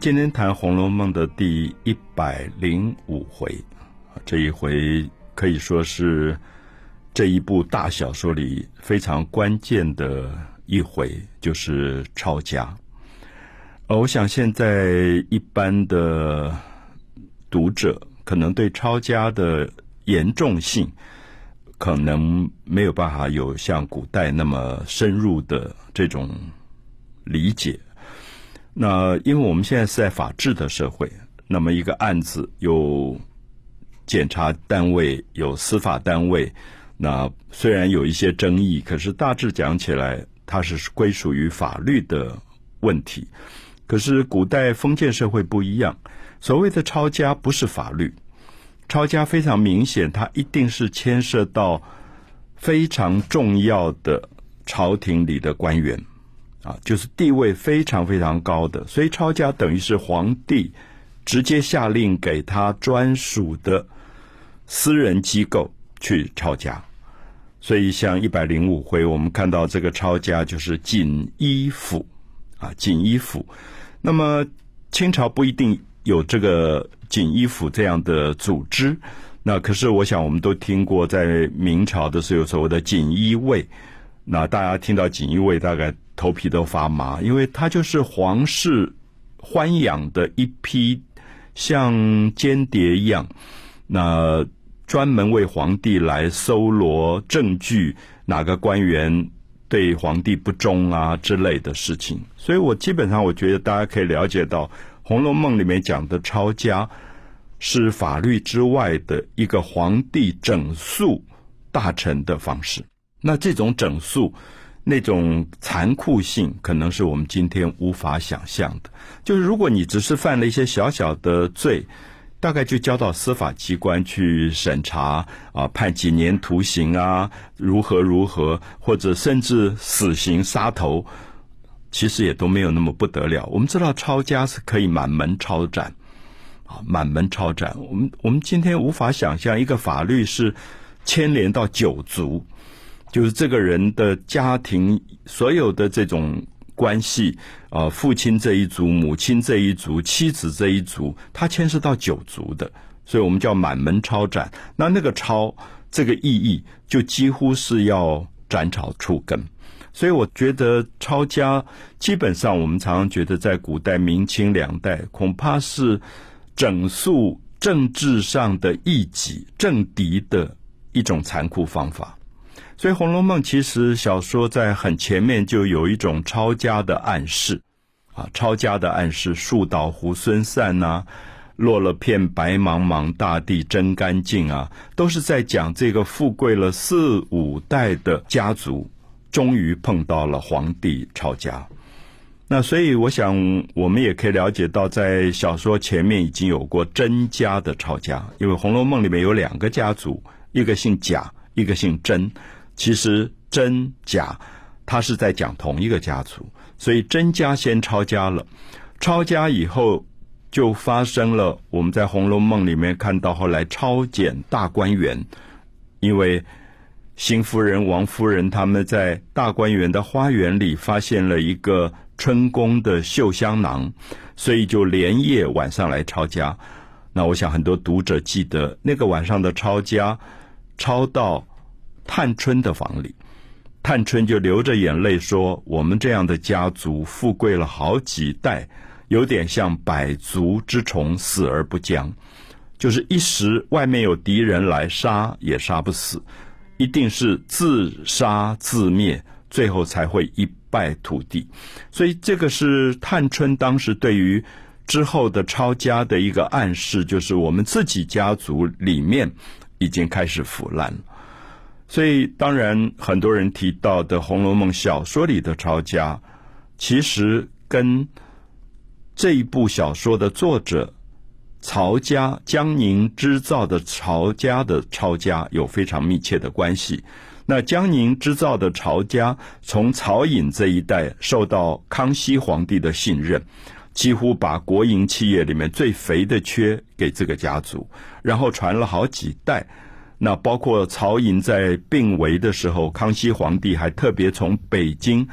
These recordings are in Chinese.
今天谈《红楼梦》的第一百零五回，这一回可以说是这一部大小说里非常关键的一回，就是抄家。呃，我想现在一般的读者可能对抄家的严重性，可能没有办法有像古代那么深入的这种理解。那因为我们现在是在法治的社会，那么一个案子有检察单位，有司法单位，那虽然有一些争议，可是大致讲起来，它是归属于法律的问题。可是古代封建社会不一样，所谓的抄家不是法律，抄家非常明显，它一定是牵涉到非常重要的朝廷里的官员。啊，就是地位非常非常高的，所以抄家等于是皇帝直接下令给他专属的私人机构去抄家。所以像一百零五回，我们看到这个抄家就是锦衣府啊，锦衣府。那么清朝不一定有这个锦衣府这样的组织，那可是我想我们都听过，在明朝的时候所谓的锦衣卫。那大家听到锦衣卫，大概头皮都发麻，因为他就是皇室豢养的一批像间谍一样，那专门为皇帝来搜罗证据，哪个官员对皇帝不忠啊之类的事情。所以我基本上我觉得大家可以了解到，《红楼梦》里面讲的抄家是法律之外的一个皇帝整肃大臣的方式。那这种整肃，那种残酷性，可能是我们今天无法想象的。就是如果你只是犯了一些小小的罪，大概就交到司法机关去审查啊，判几年徒刑啊，如何如何，或者甚至死刑杀头，其实也都没有那么不得了。我们知道抄家是可以满门抄斩啊，满门抄斩。我们我们今天无法想象一个法律是牵连到九族。就是这个人的家庭所有的这种关系啊，父亲这一族、母亲这一族、妻子这一族，他牵涉到九族的，所以我们叫满门抄斩。那那个抄这个意义，就几乎是要斩草除根。所以我觉得抄家基本上，我们常常觉得在古代明清两代，恐怕是整肃政治上的异己、政敌的一种残酷方法。所以《红楼梦》其实小说在很前面就有一种抄家的暗示，啊，抄家的暗示，树倒猢狲散呐，落了片白茫茫大地真干净啊，都是在讲这个富贵了四五代的家族，终于碰到了皇帝抄家。那所以我想，我们也可以了解到，在小说前面已经有过甄家的抄家，因为《红楼梦》里面有两个家族，一个姓贾，一个姓甄。其实真假，他是在讲同一个家族，所以真家先抄家了，抄家以后就发生了我们在《红楼梦》里面看到后来抄检大观园，因为邢夫人、王夫人他们在大观园的花园里发现了一个春宫的绣香囊，所以就连夜晚上来抄家。那我想很多读者记得那个晚上的抄家，抄到。探春的房里，探春就流着眼泪说：“我们这样的家族富贵了好几代，有点像百足之虫，死而不僵，就是一时外面有敌人来杀也杀不死，一定是自杀自灭，最后才会一败涂地。所以这个是探春当时对于之后的抄家的一个暗示，就是我们自己家族里面已经开始腐烂了。”所以，当然，很多人提到的《红楼梦》小说里的抄家，其实跟这一部小说的作者曹家江宁织造的曹家的抄家有非常密切的关系。那江宁织造的曹家，从曹寅这一代受到康熙皇帝的信任，几乎把国营企业里面最肥的缺给这个家族，然后传了好几代。那包括曹寅在病危的时候，康熙皇帝还特别从北京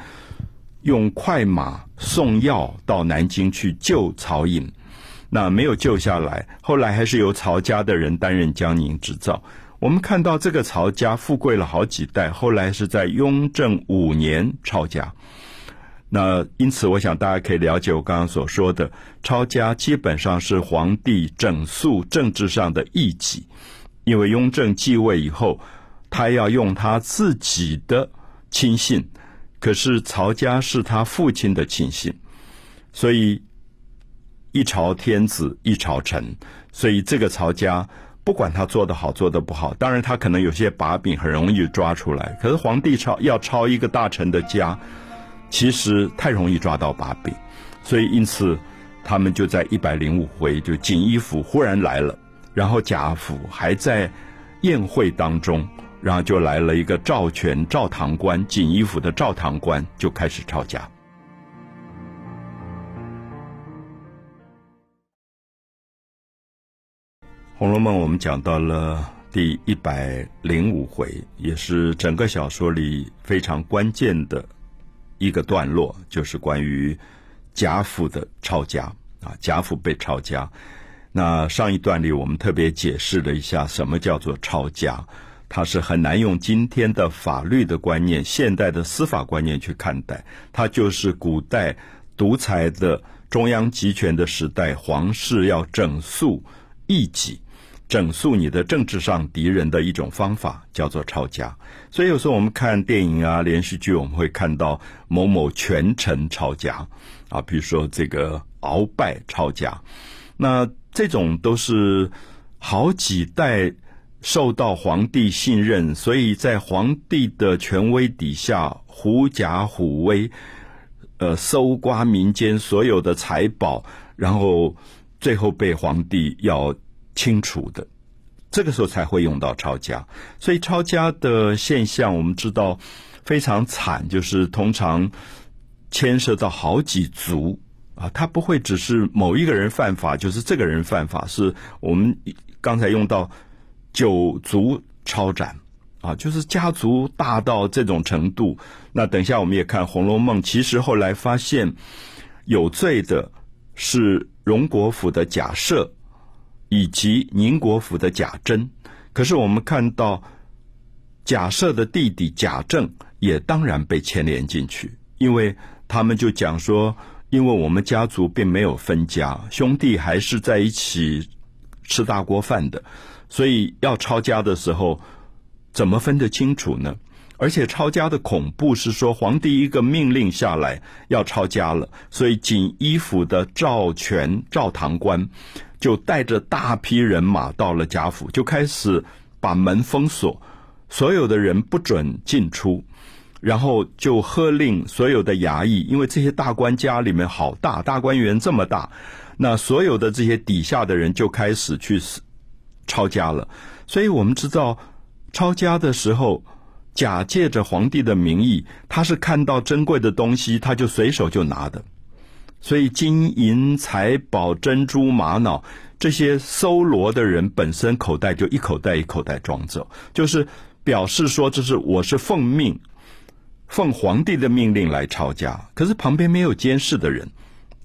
用快马送药到南京去救曹寅，那没有救下来，后来还是由曹家的人担任江宁织造。我们看到这个曹家富贵了好几代，后来是在雍正五年抄家。那因此，我想大家可以了解我刚刚所说的，抄家基本上是皇帝整肃政治上的异己，因为雍正继位以后，他要用他自己的亲信，可是曹家是他父亲的亲信，所以一朝天子一朝臣，所以这个曹家。不管他做的好做的不好，当然他可能有些把柄很容易抓出来。可是皇帝抄要抄一个大臣的家，其实太容易抓到把柄，所以因此他们就在一百零五回，就锦衣府忽然来了，然后贾府还在宴会当中，然后就来了一个赵全赵堂官，锦衣府的赵堂官就开始抄家。《红楼梦》我们讲到了第一百零五回，也是整个小说里非常关键的一个段落，就是关于贾府的抄家啊，贾府被抄家。那上一段里我们特别解释了一下什么叫做抄家，它是很难用今天的法律的观念、现代的司法观念去看待，它就是古代独裁的中央集权的时代，皇室要整肃异己。整肃你的政治上敌人的一种方法叫做抄家，所以有时候我们看电影啊、连续剧，我们会看到某某权臣抄家啊，比如说这个鳌拜抄家，那这种都是好几代受到皇帝信任，所以在皇帝的权威底下狐假虎威，呃，搜刮民间所有的财宝，然后最后被皇帝要。清除的，这个时候才会用到抄家，所以抄家的现象我们知道非常惨，就是通常牵涉到好几族啊，他不会只是某一个人犯法，就是这个人犯法，是我们刚才用到九族抄斩啊，就是家族大到这种程度。那等一下我们也看《红楼梦》，其实后来发现有罪的是荣国府的贾赦。以及宁国府的贾珍，可是我们看到贾赦的弟弟贾政也当然被牵连进去，因为他们就讲说，因为我们家族并没有分家，兄弟还是在一起吃大锅饭的，所以要抄家的时候，怎么分得清楚呢？而且抄家的恐怖是说，皇帝一个命令下来要抄家了，所以锦衣府的赵全赵堂官。就带着大批人马到了贾府，就开始把门封锁，所有的人不准进出，然后就喝令所有的衙役，因为这些大官家里面好大，大官园这么大，那所有的这些底下的人就开始去抄家了。所以我们知道，抄家的时候，假借着皇帝的名义，他是看到珍贵的东西，他就随手就拿的。所以，金银财宝、珍珠玛瑙这些搜罗的人本身口袋就一口袋一口袋装走，就是表示说这是我是奉命、奉皇帝的命令来抄家。可是旁边没有监视的人，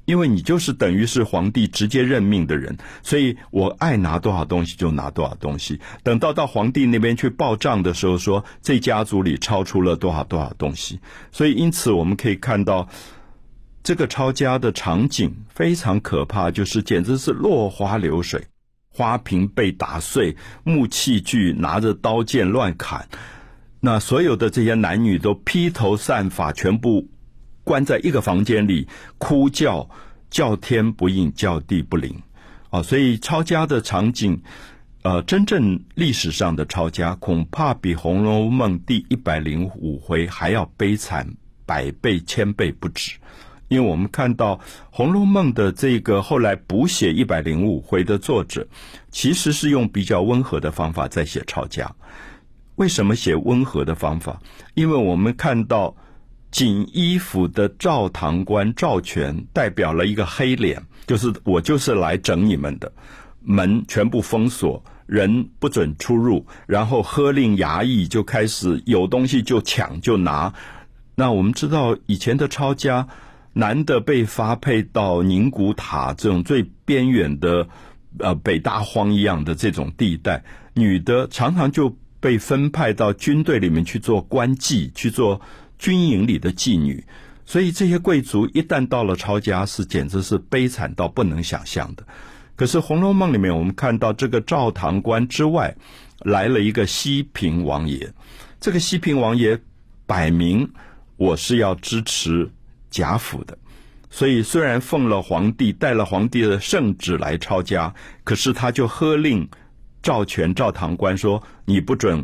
因为你就是等于是皇帝直接任命的人，所以我爱拿多少东西就拿多少东西。等到到皇帝那边去报账的时候，说这家族里超出了多少多少东西。所以，因此我们可以看到。这个抄家的场景非常可怕，就是简直是落花流水，花瓶被打碎，木器具拿着刀剑乱砍，那所有的这些男女都披头散发，全部关在一个房间里哭叫，叫天不应，叫地不灵，啊，所以抄家的场景，呃，真正历史上的抄家，恐怕比《红楼梦》第一百零五回还要悲惨百倍千倍不止。因为我们看到《红楼梦》的这个后来补写一百零五回的作者，其实是用比较温和的方法在写抄家。为什么写温和的方法？因为我们看到锦衣府的赵堂官赵全代表了一个黑脸，就是我就是来整你们的，门全部封锁，人不准出入，然后喝令衙役就开始有东西就抢就拿。那我们知道以前的抄家，男的被发配到宁古塔这种最边远的呃北大荒一样的这种地带，女的常常就被分派到军队里面去做官妓，去做军营里的妓女。所以这些贵族一旦到了抄家，是简直是悲惨到不能想象的。可是《红楼梦》里面，我们看到这个赵堂官之外，来了一个西平王爷。这个西平王爷摆明我是要支持贾府的，所以虽然奉了皇帝，带了皇帝的圣旨来抄家，可是他就喝令赵全、赵堂官说：“你不准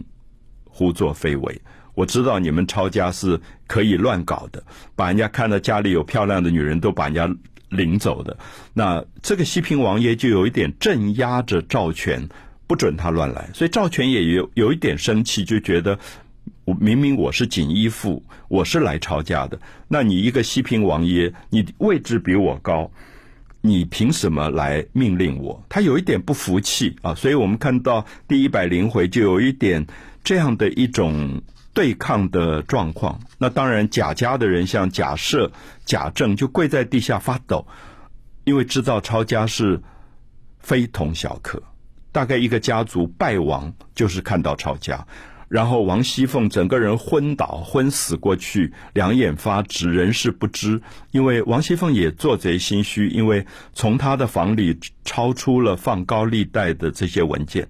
胡作非为。我知道你们抄家是可以乱搞的，把人家看到家里有漂亮的女人都把人家。”领走的，那这个西平王爷就有一点镇压着赵全，不准他乱来，所以赵全也有有一点生气，就觉得我明明我是锦衣妇，我是来抄家的，那你一个西平王爷，你位置比我高，你凭什么来命令我？他有一点不服气啊，所以我们看到第一百零回就有一点这样的一种。对抗的状况，那当然贾家的人像贾赦、贾政就跪在地下发抖，因为知道抄家是非同小可。大概一个家族败亡，就是看到抄家。然后王熙凤整个人昏倒、昏死过去，两眼发直，人事不知。因为王熙凤也做贼心虚，因为从她的房里抄出了放高利贷的这些文件。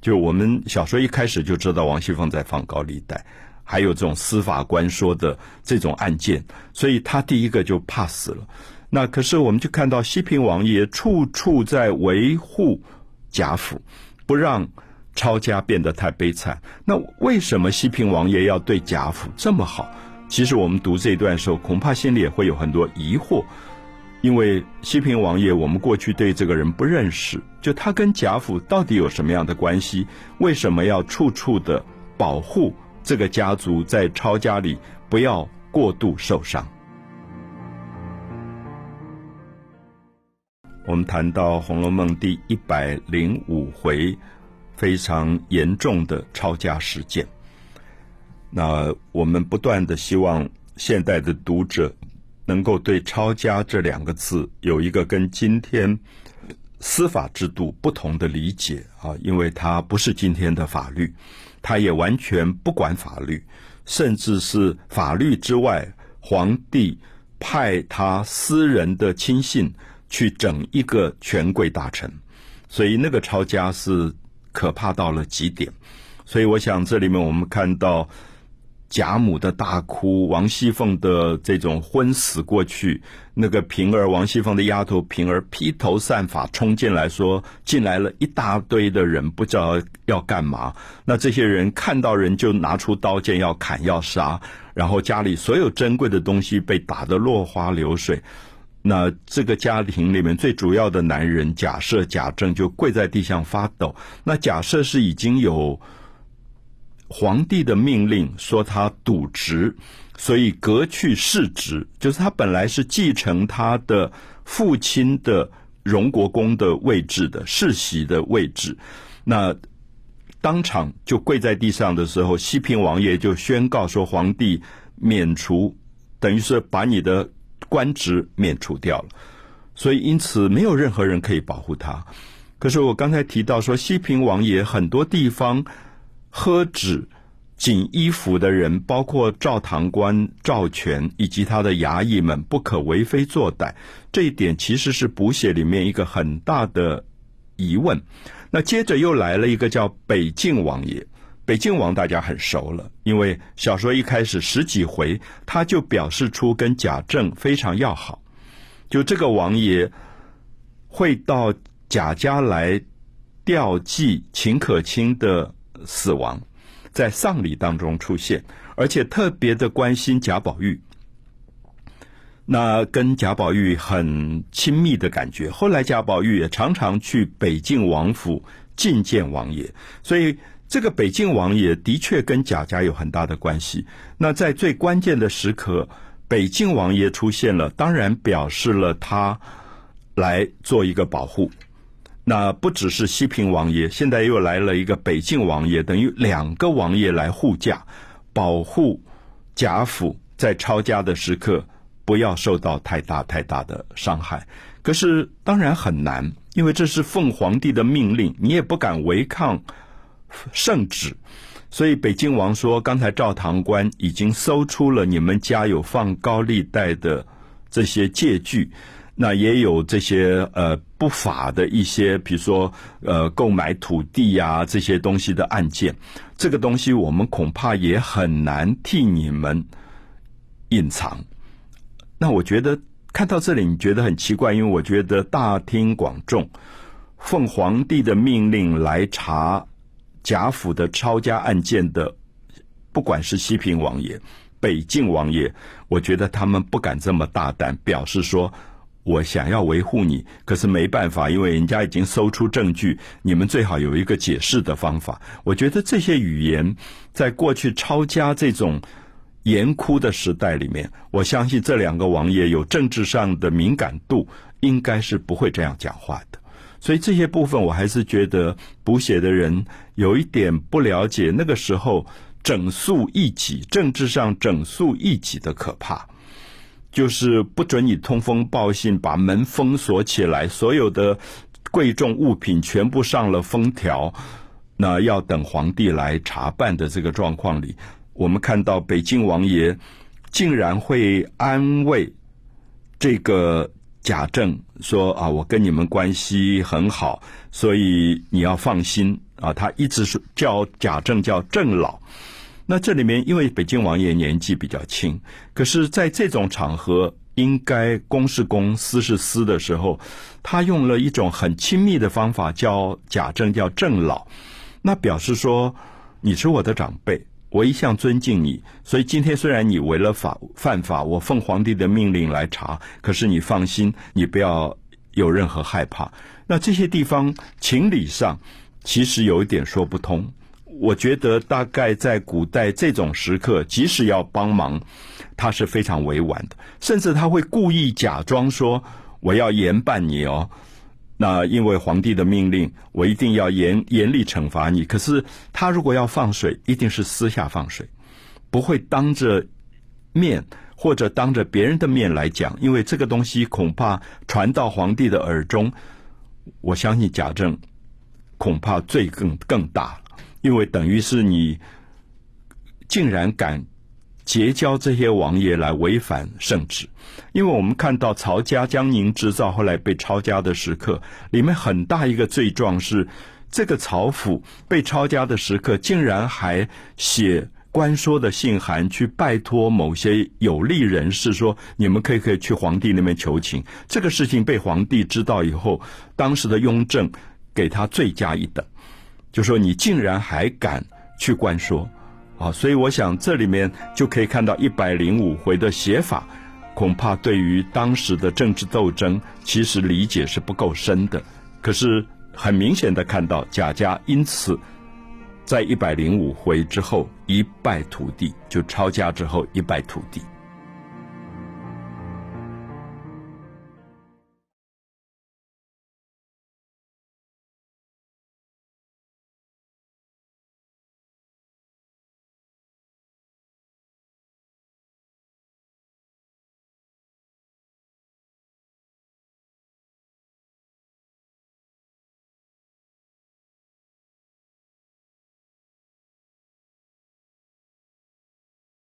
就我们小说一开始就知道王熙凤在放高利贷，还有这种司法官说的这种案件，所以他第一个就怕死了。那可是我们就看到西平王爷处处在维护贾府，不让抄家变得太悲惨。那为什么西平王爷要对贾府这么好？其实我们读这一段时候，恐怕心里也会有很多疑惑。因为西平王爷，我们过去对这个人不认识，就他跟贾府到底有什么样的关系？为什么要处处的保护这个家族在抄家里不要过度受伤？我们谈到《红楼梦》第一百零五回非常严重的抄家事件，那我们不断的希望现代的读者。能够对“抄家”这两个字有一个跟今天司法制度不同的理解啊，因为它不是今天的法律，它也完全不管法律，甚至是法律之外，皇帝派他私人的亲信去整一个权贵大臣，所以那个抄家是可怕到了极点。所以我想，这里面我们看到。贾母的大哭，王熙凤的这种昏死过去，那个平儿，王熙凤的丫头平儿披头散发冲进来，说进来了一大堆的人，不知道要干嘛。那这些人看到人就拿出刀剑要砍要杀，然后家里所有珍贵的东西被打得落花流水。那这个家庭里面最主要的男人假设、贾政就跪在地上发抖。那假设是已经有。皇帝的命令说他渎职，所以革去世职，就是他本来是继承他的父亲的荣国公的位置的世袭的位置。那当场就跪在地上的时候，西平王爷就宣告说，皇帝免除，等于是把你的官职免除掉了。所以因此没有任何人可以保护他。可是我刚才提到说，西平王爷很多地方。喝止锦衣服的人，包括赵堂官赵全以及他的衙役们，不可为非作歹。这一点其实是补写里面一个很大的疑问。那接着又来了一个叫北静王爷。北静王大家很熟了，因为小说一开始十几回，他就表示出跟贾政非常要好。就这个王爷会到贾家来吊祭秦可卿的。死亡，在丧礼当中出现，而且特别的关心贾宝玉，那跟贾宝玉很亲密的感觉。后来贾宝玉也常常去北静王府觐见王爷，所以这个北静王爷的确跟贾家有很大的关系。那在最关键的时刻，北静王爷出现了，当然表示了他来做一个保护。那不只是西平王爷，现在又来了一个北静王爷，等于两个王爷来护驾，保护贾府在抄家的时刻不要受到太大太大的伤害。可是当然很难，因为这是奉皇帝的命令，你也不敢违抗圣旨。所以北京王说：“刚才赵堂官已经搜出了你们家有放高利贷的这些借据，那也有这些呃不法的一些，比如说呃购买土地呀这些东西的案件。这个东西我们恐怕也很难替你们隐藏。那我觉得看到这里，你觉得很奇怪，因为我觉得大庭广众奉皇帝的命令来查。”贾府的抄家案件的，不管是西平王爷、北静王爷，我觉得他们不敢这么大胆，表示说我想要维护你，可是没办法，因为人家已经搜出证据，你们最好有一个解释的方法。我觉得这些语言，在过去抄家这种严酷的时代里面，我相信这两个王爷有政治上的敏感度，应该是不会这样讲话的。所以这些部分，我还是觉得补写的人有一点不了解那个时候整肃异己、政治上整肃异己的可怕，就是不准你通风报信，把门封锁起来，所有的贵重物品全部上了封条，那要等皇帝来查办的这个状况里，我们看到北京王爷竟然会安慰这个。贾政说：“啊，我跟你们关系很好，所以你要放心啊。”他一直是叫贾政叫郑老。那这里面，因为北京王爷年纪比较轻，可是在这种场合，应该公是公，私是私的时候，他用了一种很亲密的方法，叫贾政叫郑老，那表示说你是我的长辈。我一向尊敬你，所以今天虽然你违了法犯法，我奉皇帝的命令来查，可是你放心，你不要有任何害怕。那这些地方情理上其实有一点说不通。我觉得大概在古代这种时刻，即使要帮忙，他是非常委婉的，甚至他会故意假装说我要严办你哦。那因为皇帝的命令，我一定要严严厉惩罚你。可是他如果要放水，一定是私下放水，不会当着面或者当着别人的面来讲，因为这个东西恐怕传到皇帝的耳中，我相信贾政恐怕罪更更大，因为等于是你竟然敢。结交这些王爷来违反圣旨，因为我们看到曹家江宁织造后来被抄家的时刻，里面很大一个罪状是，这个曹府被抄家的时刻，竟然还写官说的信函去拜托某些有利人士说，你们可以可以去皇帝那边求情。这个事情被皇帝知道以后，当时的雍正给他罪加一等，就说你竟然还敢去官说。啊，所以我想这里面就可以看到一百零五回的写法，恐怕对于当时的政治斗争，其实理解是不够深的。可是很明显的看到贾家因此在一百零五回之后一败涂地，就抄家之后一败涂地。